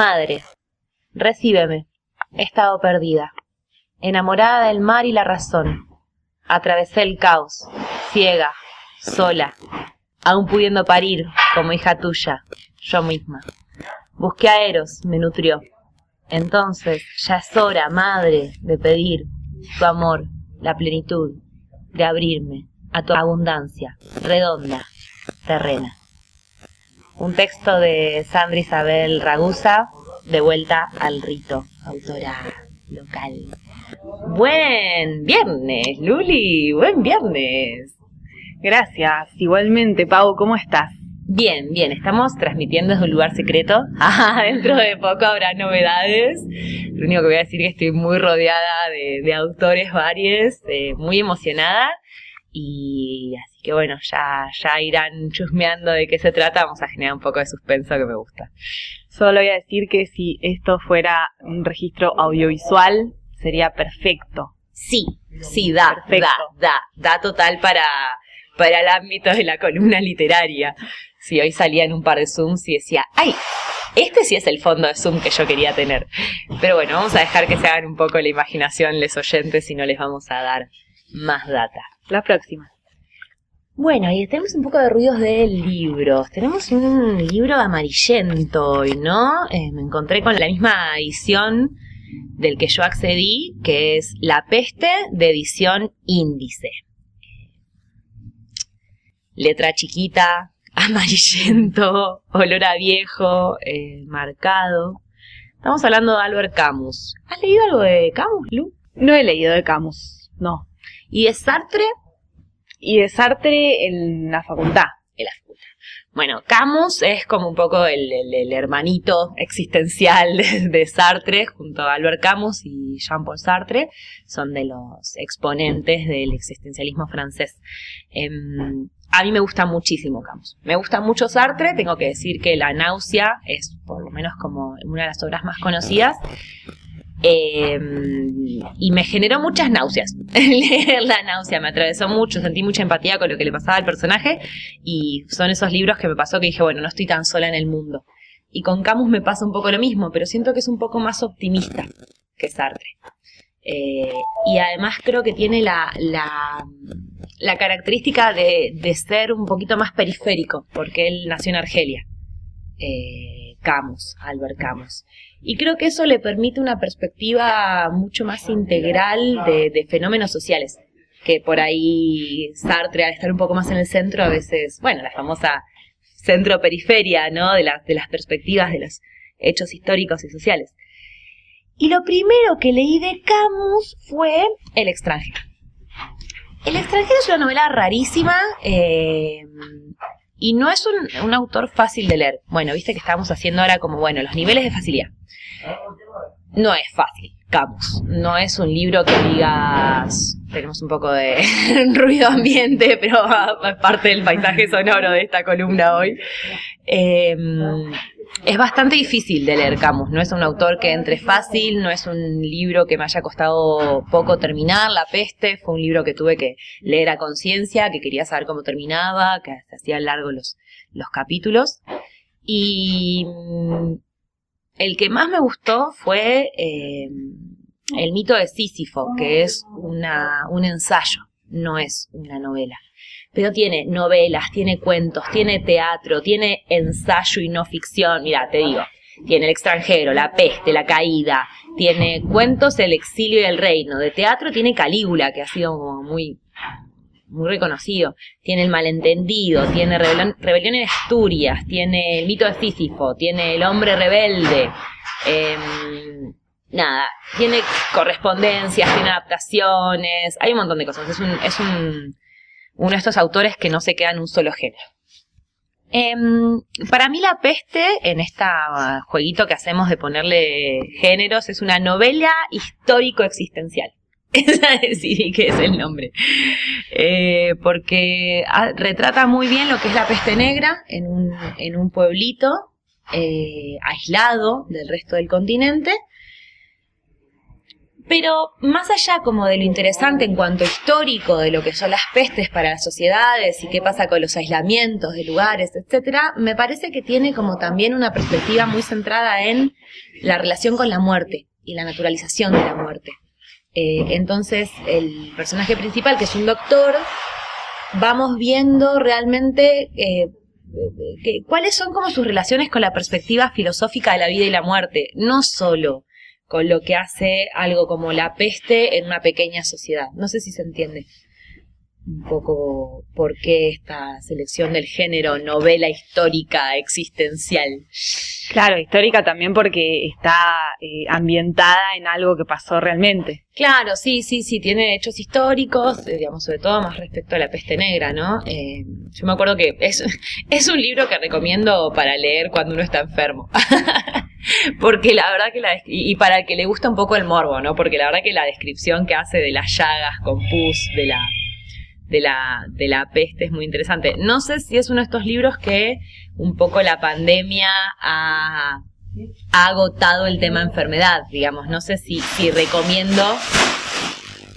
Madre, recíbeme. He estado perdida, enamorada del mar y la razón. Atravesé el caos, ciega, sola, aún pudiendo parir como hija tuya, yo misma. Busqué a Eros, me nutrió. Entonces ya es hora, madre, de pedir tu amor, la plenitud, de abrirme a tu abundancia, redonda, terrena. Un texto de Sandra Isabel Ragusa, de vuelta al rito, autora local. Buen viernes, Luli, buen viernes. Gracias, igualmente, Pau, ¿cómo estás? Bien, bien, estamos transmitiendo desde un lugar secreto. Dentro de poco habrá novedades. Lo único que voy a decir es que estoy muy rodeada de, autores varios, eh, muy emocionada. Y que bueno, ya, ya irán chusmeando de qué se trata. Vamos a generar un poco de suspenso que me gusta. Solo voy a decir que si esto fuera un registro audiovisual, sería perfecto. Sí, sí, da, da, da, da total para, para el ámbito de la columna literaria. Si hoy salía en un par de Zooms y decía, ¡ay! Este sí es el fondo de Zoom que yo quería tener. Pero bueno, vamos a dejar que se hagan un poco la imaginación les oyentes y no les vamos a dar más data. La próxima. Bueno, y tenemos un poco de ruidos de libros. Tenemos un libro amarillento hoy, ¿no? Eh, me encontré con la misma edición del que yo accedí, que es La Peste de edición índice. Letra chiquita, amarillento, olor a viejo, eh, marcado. Estamos hablando de Albert Camus. ¿Has leído algo de Camus, Lu? No he leído de Camus, no. ¿Y de Sartre? Y de Sartre en la facultad. En la facultad. Bueno, Camus es como un poco el, hermanito existencial de, Sartre, junto a Albert Camus y Jean-Paul Sartre, son de los exponentes del existencialismo francés. Em, a mí me gusta muchísimo Camus. Me gusta mucho Sartre, tengo que decir que La náusea es por lo menos como una de las obras más conocidas. Em, y me generó muchas náuseas. Leer la náusea me atravesó mucho, sentí mucha empatía con lo que le pasaba al personaje y son esos libros que me pasó que dije, bueno, no estoy tan sola en el mundo. Y con Camus me pasa un poco lo mismo, pero siento que es un poco más optimista que Sartre. Eh, y además creo que tiene la, la, característica de, de, ser un poquito más periférico, porque él nació en Argelia. Eh, Camus, Albert Camus. Y creo que eso le permite una perspectiva mucho más integral de, fenómenos sociales, que por ahí Sartre, al estar un poco más en el centro, a veces, bueno, la famosa centro-periferia, ¿no? De, de las perspectivas de los hechos históricos y sociales. Y lo primero que leí de Camus fue El extranjero. El extranjero es una novela rarísima, eh, y no es un, autor fácil de leer. Bueno, viste que estamos haciendo ahora como, bueno, los niveles de facilidad. No es fácil, Camus. No es un libro que digas, tenemos un poco de ruido ambiente, pero es parte del paisaje sonoro de esta columna hoy. Em, es bastante difícil de leer Camus, no es un autor que entre fácil, no es un libro que me haya costado poco terminar, La peste fue un libro que tuve que leer a conciencia, que quería saber cómo terminaba, que se hacían largos los, los capítulos. Y el que más me gustó fue eh, El mito de Sísifo, que es una, un ensayo, no es una novela pero tiene novelas, tiene cuentos, tiene teatro, tiene ensayo y no ficción. Mira, te digo, tiene El extranjero, La peste, La caída, tiene cuentos El exilio y el reino. De teatro tiene Calígula, que ha sido como muy muy reconocido. Tiene El malentendido, tiene Rebelión, en Asturias, tiene El mito de Sísifo, tiene El hombre rebelde. Em, nada, tiene correspondencias, tiene adaptaciones, hay un montón de cosas. Es un, es un uno de estos autores que no se queda en un solo género. Em, para mí La Peste, en este jueguito que hacemos de ponerle géneros, es una novela histórico-existencial. Esa sí que es el nombre. Eh, porque ah, retrata muy bien lo que es la peste negra en un, en un pueblito eh, aislado del resto del continente Pero más allá como de lo interesante en cuanto histórico de lo que son las pestes para las sociedades y qué pasa con los aislamientos de lugares, etcétera, me parece que tiene como también una perspectiva muy centrada en la relación con la muerte y la naturalización de la muerte. Eh, entonces, el personaje principal, que es un doctor, vamos viendo realmente eh, cuáles son como sus relaciones con la perspectiva filosófica de la vida y la muerte, no solo con lo que hace algo como la peste en una pequeña sociedad. No sé si se entiende un poco por qué esta selección del género novela histórica existencial. Claro, histórica también porque está eh, ambientada en algo que pasó realmente. Claro, sí, sí, sí, tiene hechos históricos, eh, digamos, sobre todo más respecto a la peste negra, ¿no? Eh, yo me acuerdo que es, es un libro que recomiendo para leer cuando uno está enfermo. porque la verdad que la y, para el que le gusta un poco el morbo, ¿no? Porque la verdad que la descripción que hace de las llagas con pus, de la de la, de la peste es muy interesante. No sé si es uno de estos libros que un poco la pandemia ha, agotado el tema enfermedad, digamos. No sé si, si recomiendo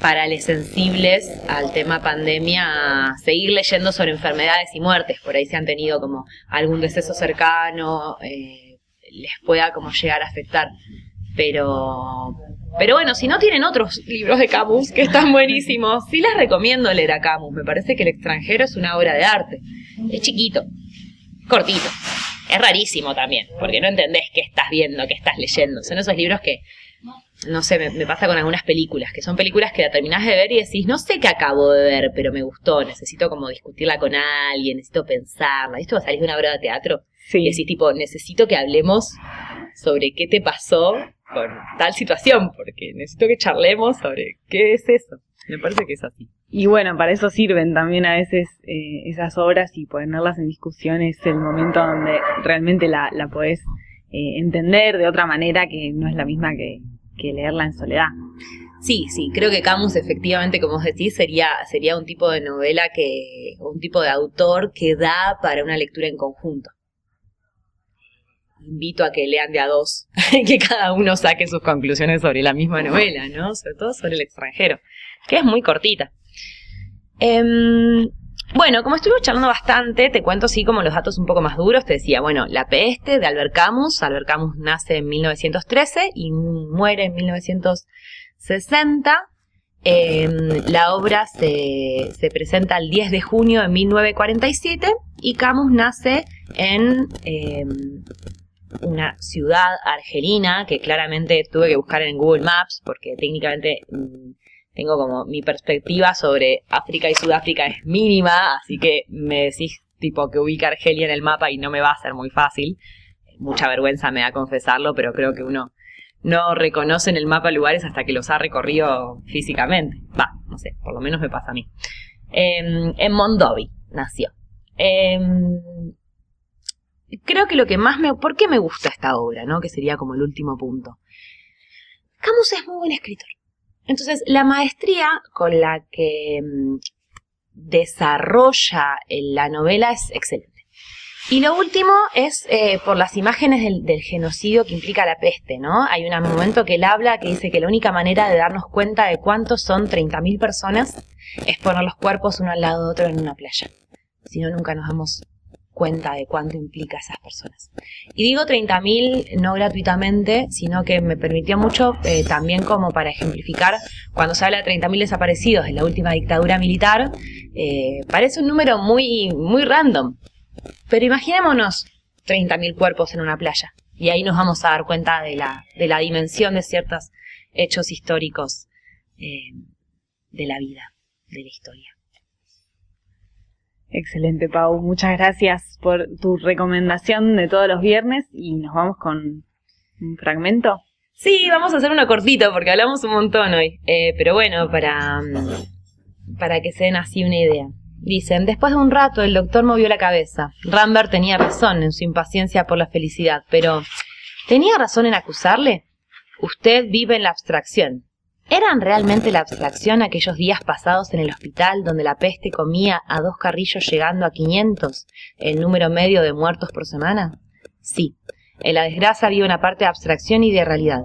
para los sensibles al tema pandemia seguir leyendo sobre enfermedades y muertes. Por ahí se han tenido como algún deceso cercano, eh, les pueda como llegar a afectar. Pero, pero bueno, si no tienen otros libros de Camus que están buenísimos, sí les recomiendo leer a Camus. Me parece que El extranjero es una obra de arte. Es chiquito, cortito. Es rarísimo también, porque no entendés qué estás viendo, qué estás leyendo. Son esos libros que, no sé, me, pasa con algunas películas, que son películas que la terminás de ver y decís, no sé qué acabo de ver, pero me gustó, necesito como discutirla con alguien, necesito pensarla. ¿Esto va a salir de una obra de teatro? Sí. Y decís, tipo, necesito que hablemos sobre qué te pasó con tal situación, porque necesito que charlemos sobre qué es eso. Me parece que es así. Y bueno, para eso sirven también a veces eh, esas obras y ponerlas en discusión es el momento donde realmente la, la podés eh, entender de otra manera que no es la misma que, que leerla en soledad. Sí, sí, creo que Camus efectivamente, como os decís, sería, sería un tipo de novela que, un tipo de autor que da para una lectura en conjunto invito a que lean de a dos, que cada uno saque sus conclusiones sobre la misma novela, ¿no? Sobre todo sobre el extranjero, que es muy cortita. Em, bueno, como estuve charlando bastante, te cuento así como los datos un poco más duros. Te decía, bueno, La peste de Albert Camus. Albert Camus nace en 1913 y muere en 1960. Em, la obra se, se, presenta el 10 de junio de 1947 y Camus nace en eh, una ciudad argelina que claramente tuve que buscar en Google Maps porque técnicamente mm, tengo como mi perspectiva sobre África y Sudáfrica es mínima, así que me decís tipo que ubica Argelia en el mapa y no me va a ser muy fácil. Mucha vergüenza me da confesarlo, pero creo que uno no reconoce en el mapa lugares hasta que los ha recorrido físicamente. Va, no sé, por lo menos me pasa a mí. Em, en Mondovi nació. Em, creo que lo que más me... ¿Por qué me gusta esta obra, no? Que sería como el último punto. Camus es muy buen escritor. Entonces, la maestría con la que mm, desarrolla la novela es excelente. Y lo último es eh, por las imágenes del, genocidio que implica la peste, ¿no? Hay un momento que él habla que dice que la única manera de darnos cuenta de cuántos son 30.000 personas es poner los cuerpos uno al lado de otro en una playa. Si no, nunca nos damos cuenta de cuánto implica esas personas. Y digo 30.000 no gratuitamente, sino que me permitió mucho eh, también como para ejemplificar, cuando se habla de 30.000 desaparecidos en la última dictadura militar, eh, parece un número muy, muy random. Pero imaginémonos 30.000 cuerpos en una playa. Y ahí nos vamos a dar cuenta de la, de la dimensión de ciertos hechos históricos eh, de la vida, de la historia. Excelente, Pau. Muchas gracias por tu recomendación de todos los viernes y nos vamos con un fragmento. Sí, vamos a hacer uno cortito porque hablamos un montón hoy. Eh, pero bueno, para, para que se den así una idea. Dicen, después de un rato el doctor movió la cabeza. Rambert tenía razón en su impaciencia por la felicidad, pero ¿tenía razón en acusarle? Usted vive en la abstracción. ¿Eran realmente la abstracción aquellos días pasados en el hospital donde la peste comía a dos carrillos llegando a 500, el número medio de muertos por semana? Sí, en la desgracia había una parte de abstracción y de realidad.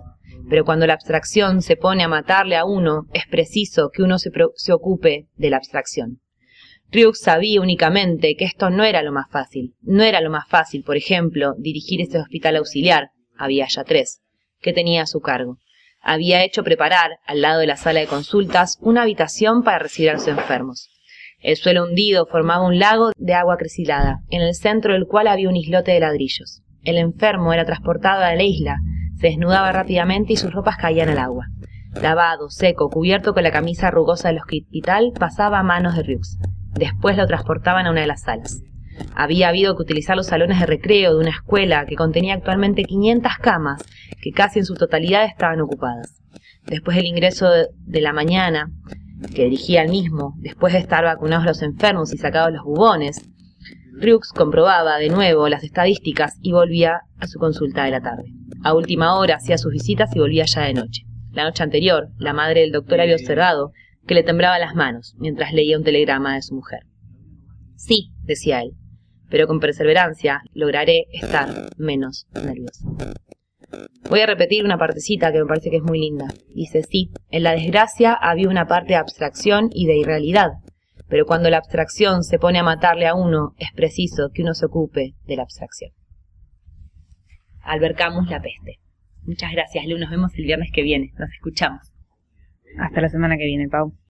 Pero cuando la abstracción se pone a matarle a uno, es preciso que uno se, se ocupe de la abstracción. Ryuk sabía únicamente que esto no era lo más fácil. No era lo más fácil, por ejemplo, dirigir ese hospital auxiliar, había ya tres, que tenía a su cargo. Había hecho preparar, al lado de la sala de consultas, una habitación para recibir a los enfermos. El suelo hundido formaba un lago de agua cresilada, en el centro del cual había un islote de ladrillos. El enfermo era transportado a la isla, se desnudaba rápidamente y sus ropas caían al agua. Lavado, seco, cubierto con la camisa rugosa del hospital, pasaba a manos de Ryux. Después lo transportaban a una de las salas. Había habido que utilizar los salones de recreo de una escuela que contenía actualmente 500 camas, que casi en su totalidad estaban ocupadas. Después del ingreso de la mañana, que dirigía el mismo, después de estar vacunados los enfermos y sacados los bubones, Ryux comprobaba de nuevo las estadísticas y volvía a su consulta de la tarde. A última hora hacía sus visitas y volvía ya de noche. La noche anterior, la madre del doctor había observado que le temblaba las manos mientras leía un telegrama de su mujer. Sí, decía él, pero con perseverancia lograré estar menos nervioso. Voy a repetir una partecita que me parece que es muy linda. Dice, sí, en la desgracia había una parte de abstracción y de irrealidad, pero cuando la abstracción se pone a matarle a uno, es preciso que uno se ocupe de la abstracción. Albercamos la peste. Muchas gracias, Lu. Nos vemos el viernes que viene. Nos escuchamos. Hasta la semana que viene, Pau.